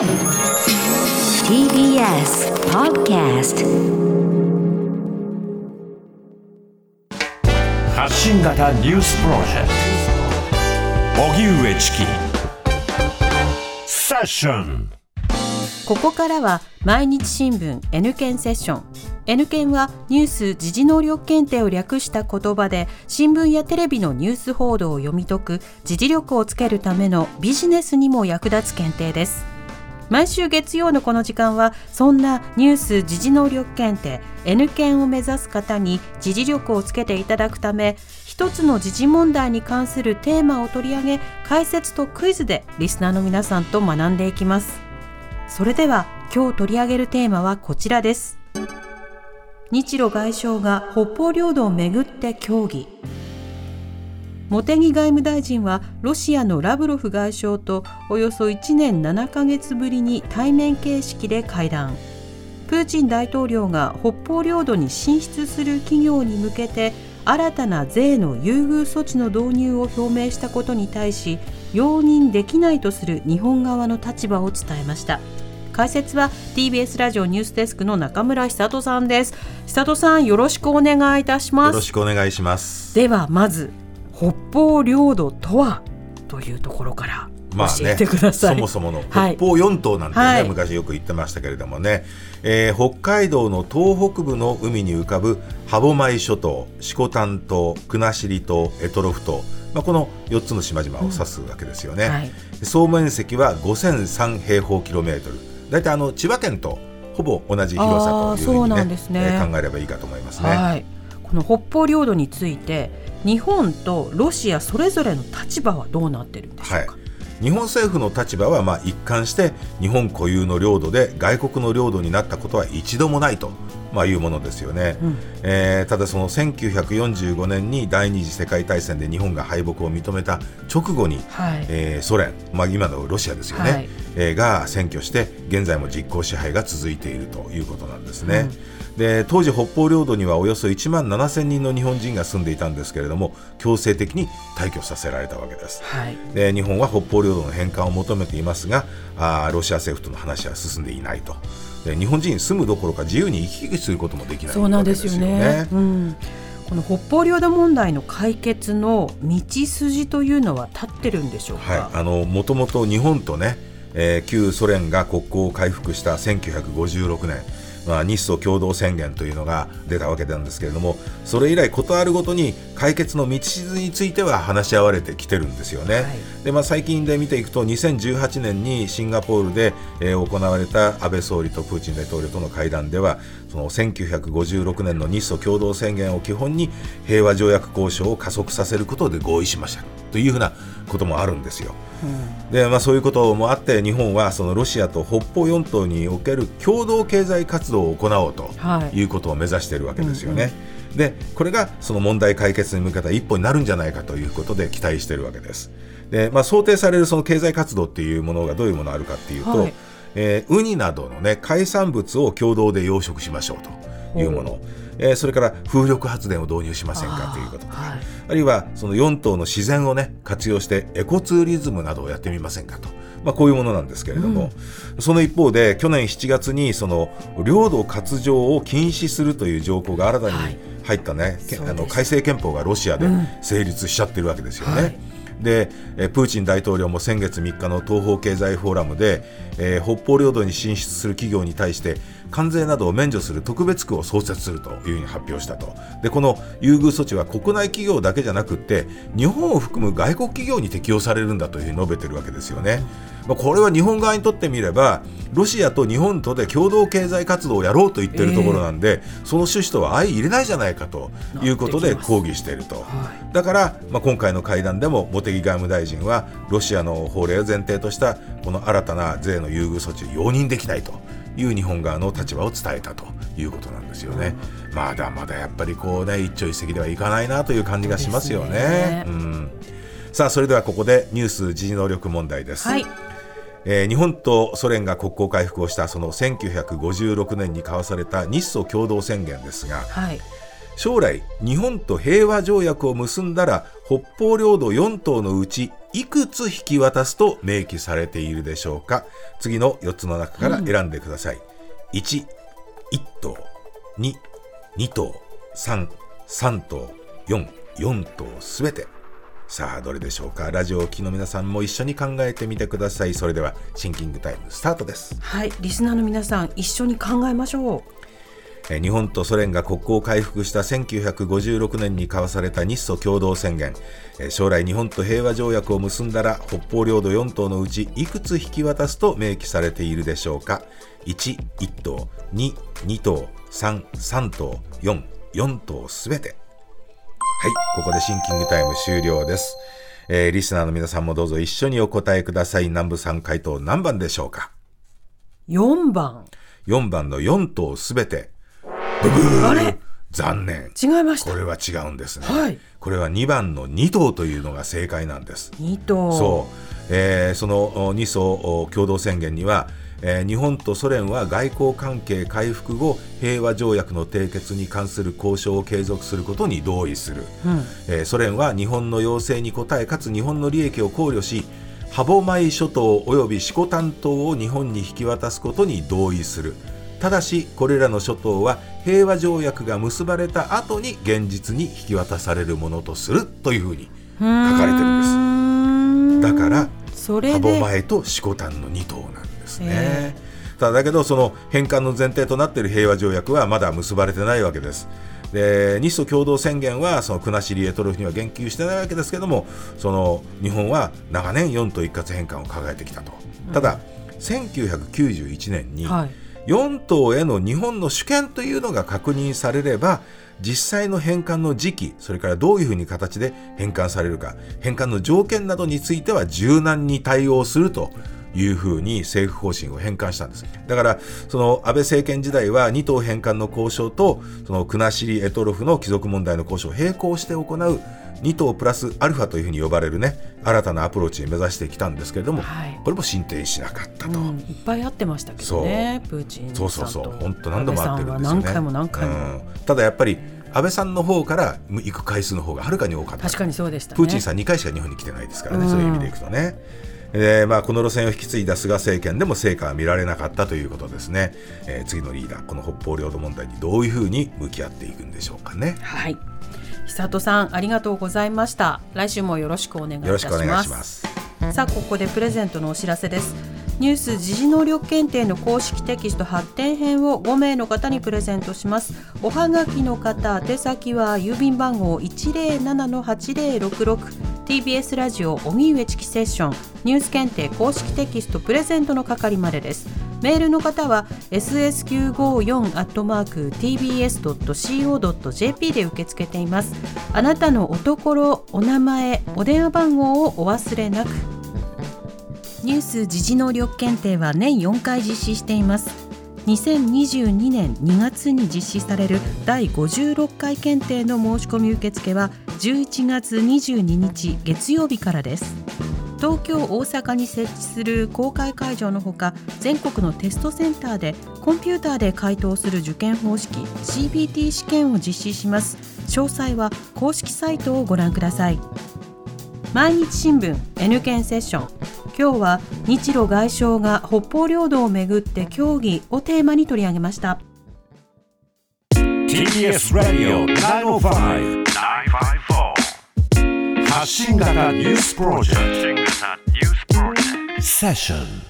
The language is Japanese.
TBS Podcast 発信型ニュースプロジェクト。荻上チキ。セッション。ここからは毎日新聞 N 検セッション。N 検はニュース時事能力検定を略した言葉で新聞やテレビのニュース報道を読み解く時事力をつけるためのビジネスにも役立つ検定です毎週月曜のこの時間はそんなニュース時事能力検定 N 検を目指す方に時事力をつけていただくため一つの時事問題に関するテーマを取り上げ解説とクイズでリスナーの皆さんと学んでいきます。それでは今日取り上げるテーマはこちらです。日露外相が北方領土をめぐって協議。茂木外務大臣はロシアのラブロフ外相とおよそ1年7ヶ月ぶりに対面形式で会談。プーチン大統領が北方領土に進出する企業に向けて新たな税の優遇措置の導入を表明したことに対し容認できないとする日本側の立場を伝えました。解説は TBS ラジオニュースデスクの中村久人さんです。久人さんよろしくお願いいたします。よろしくお願いします。ではまず北方領土とは？というところからまあね教えてください、そもそものはい。北方四島なんてね、はい。昔よく言ってましたけれどもね、えー北海道の東北部の海に浮かぶ歯舞諸島色丹島国後島択捉島、まあ、この4つの島々を指すわけですよね、はい。総面積は5003平方キロメートル。大体あの千葉県とほぼ同じ広さというふうにねなんですね。えー考えればいいかと思いますね。はい、この北方領土について日本とロシアそれぞれの立場はどうなってるんでしょうか、日本政府の立場はまあ一貫して日本固有の領土で外国の領土になったことは一度もないと、まあ、いうものですよね、うん。えーただその1945年に第二次世界大戦で日本が敗北を認めた直後に、はい。えーソ連、まあ、今のロシアですよね、はい。えーが占拠して現在も実効支配が続いているということなんですね。で当時北方領土にはおよそ1万7000人の日本人が住んでいたんですけれども強制的に退去させられたわけです。はい。で日本は北方領土の返還を求めていますがあーロシア政府との話は進んでいないと。で日本人住むどころか自由に行き来することもできないそうなんですよね。この北方領土問題の解決の道筋というのは立ってるんでしょうか、はい、あのもともと日本とね、えー旧ソ連が国交を回復した1956年、まあ、日ソ共同宣言というのが出たわけなんですけれどもそれ以来事あるごとに解決の道筋については話し合われてきてるんですよね。はいでまあ、最近で見ていくと2018年にシンガポールで、えー行われた安倍総理とプーチン大統領との会談ではその1956年の日ソ共同宣言を基本に平和条約交渉を加速させることで合意しましたというふうなこともあるんですよ。でまあ、そういうこともあって日本はそのロシアと北方四島における共同経済活動を行おうとはいいうことを目指しているわけですよね。でこれがその問題解決に向けた一歩になるんじゃないかということで期待しているわけです。でまあ、想定されるその経済活動っていうものがどういうものがあるかっていうと、はいえーウニなどの、ね、海産物を共同で養殖しましょうというもの、えーそれから風力発電を導入しませんかということ。とか、はい。あるいはその4島の自然を、ね、活用してエコツーリズムなどをやってみませんかと、まあ、こういうものなんですけれども、その一方で去年7月にその領土割譲を禁止するという条項が新たにはい。入った、ねけそうです。あの改正憲法がロシアでうん。成立しちゃってるわけですよね。はいでえプーチン大統領も先月3日の東方経済フォーラムで、えー北方領土に進出する企業に対して関税などを免除する特別区を創設するというふうに発表したとでこの優遇措置は国内企業だけじゃなくって日本を含む外国企業に適用されるんだというふうに述べてるわけですよね。まあ、これは日本側にとってみればロシアと日本とで共同経済活動をやろうと言ってるところなんで、その趣旨とは相入れないじゃないかということで抗議していると。だから、まあ、今回の会談でも茂木外務大臣はロシアの法令を前提としたこの新たな税の優遇措置を容認できないという日本側の立場を伝えたということなんですよね。まだまだやっぱりこうね一朝一夕ではいかないなという感じがしますよね。うん。さあそれではここでニュース時事能力問題です。はいえー日本とソ連が国交回復をしたその1956年に交わされた日ソ共同宣言ですが、はい。将来日本と平和条約を結んだら北方領土4島のうちいくつ引き渡すと明記されているでしょうか。次の4つの中から選んでください、1、1島。2、2島。3、3島。4、4島。すべてさあどれでしょうか？ラジオを聴きの皆さんも一緒に考えてみてください。それではシンキングタイムスタートです。はいリスナーの皆さん一緒に考えましょう。えー日本とソ連が国交を回復した1956年に交わされた日ソ共同宣言、えー将来日本と平和条約を結んだら北方領土4島のうちいくつ引き渡すと明記されているでしょうか？1、1島2、2島3、3島4、4島すべてはい、ここでシンキングタイム終了です。えーリスナーの皆さんもどうぞ一緒にお答えください。南部さん回答何番でしょうか？4番 ?4 番の4頭すべて。あれ？残念。違いましたこれは違うんですね。はいこれは2番の2頭というのが正解なんです。2頭そう、えーそのお日ソお共同宣言には、えー日本とソ連は外交関係回復後平和条約の締結に関する交渉を継続することに同意する、えーソ連は日本の要請に応えかつ日本の利益を考慮し歯舞諸島及び四股丹島を日本に引き渡すことに同意する。ただしこれらの諸島は平和条約が結ばれた後に現実に引き渡されるものとするというふうに書かれてるんです。だから歯で舞と四股丹の2島なんですえね。ただだけどその返還の前提となっている平和条約はまだ結ばれてないわけです。で日ソ共同宣言はその国後エトロフには言及してないわけですけどもその日本は長年4島一括返還を掲げてきたと。ただ、1991年にはい4島への日本の主権というのが確認されれば実際の返還の時期それからどういうふうに形で返還されるか返還の条件などについては柔軟に対応するというふうに政府方針を返還したんです。だからその安倍政権時代は2島返還の交渉とその国後エトロフの帰属問題の交渉を並行して行う2島プラスアルファというふうに呼ばれるね新たなアプローチに目指してきたんですけれども、はい。これも進展しなかったと。うん、いっぱい会ってましたけどねプーチンさんと。そうそうそう、本当何度も会ってるんですよね。何回も何回も、うん。ただやっぱり安倍さんの方から行く回数の方がはるかに多かった。確かにそうでしたね。プーチンさん2回しか日本に来てないですからね、うん。そういう意味でいくとね。えーまあ、この路線を引き継いだ菅政権でも成果は見られなかったということですね、えー次のリーダーこの北方領土問題にどういうふうに向き合っていくんでしょうかね。はい。久人さんありがとうございました。来週もよろしくお願いします。願いします。さあここでプレゼントのお知らせです。ニュース時事能力検定の公式テキスト発展編を5名の方にプレゼントします。おはがきの方宛先は郵便番号 107-8066TBS ラジオ荻上チキセッション。ニュース検定公式テキストプレゼントの係までです。メールの方は ss954-tbs.co.jp で受け付けています。あなたのおところお名前お電話番号をお忘れなく。ニュース時事能力検定は年4回実施しています2022年2月に実施される第56回検定の申し込み受付は11月22日月曜日からです。東京大阪に設置する公開会場のほか全国のテストセンターでコンピューターで回答する受験方式 CBT 試験を実施します。詳細は公式サイトをご覧ください。毎日新聞 N 検セッション今日は日露外相が北方領土をめぐって協議をテーマに取り上げました。TBS ラディオ905 954発信型ニュースプロジェクト。セッション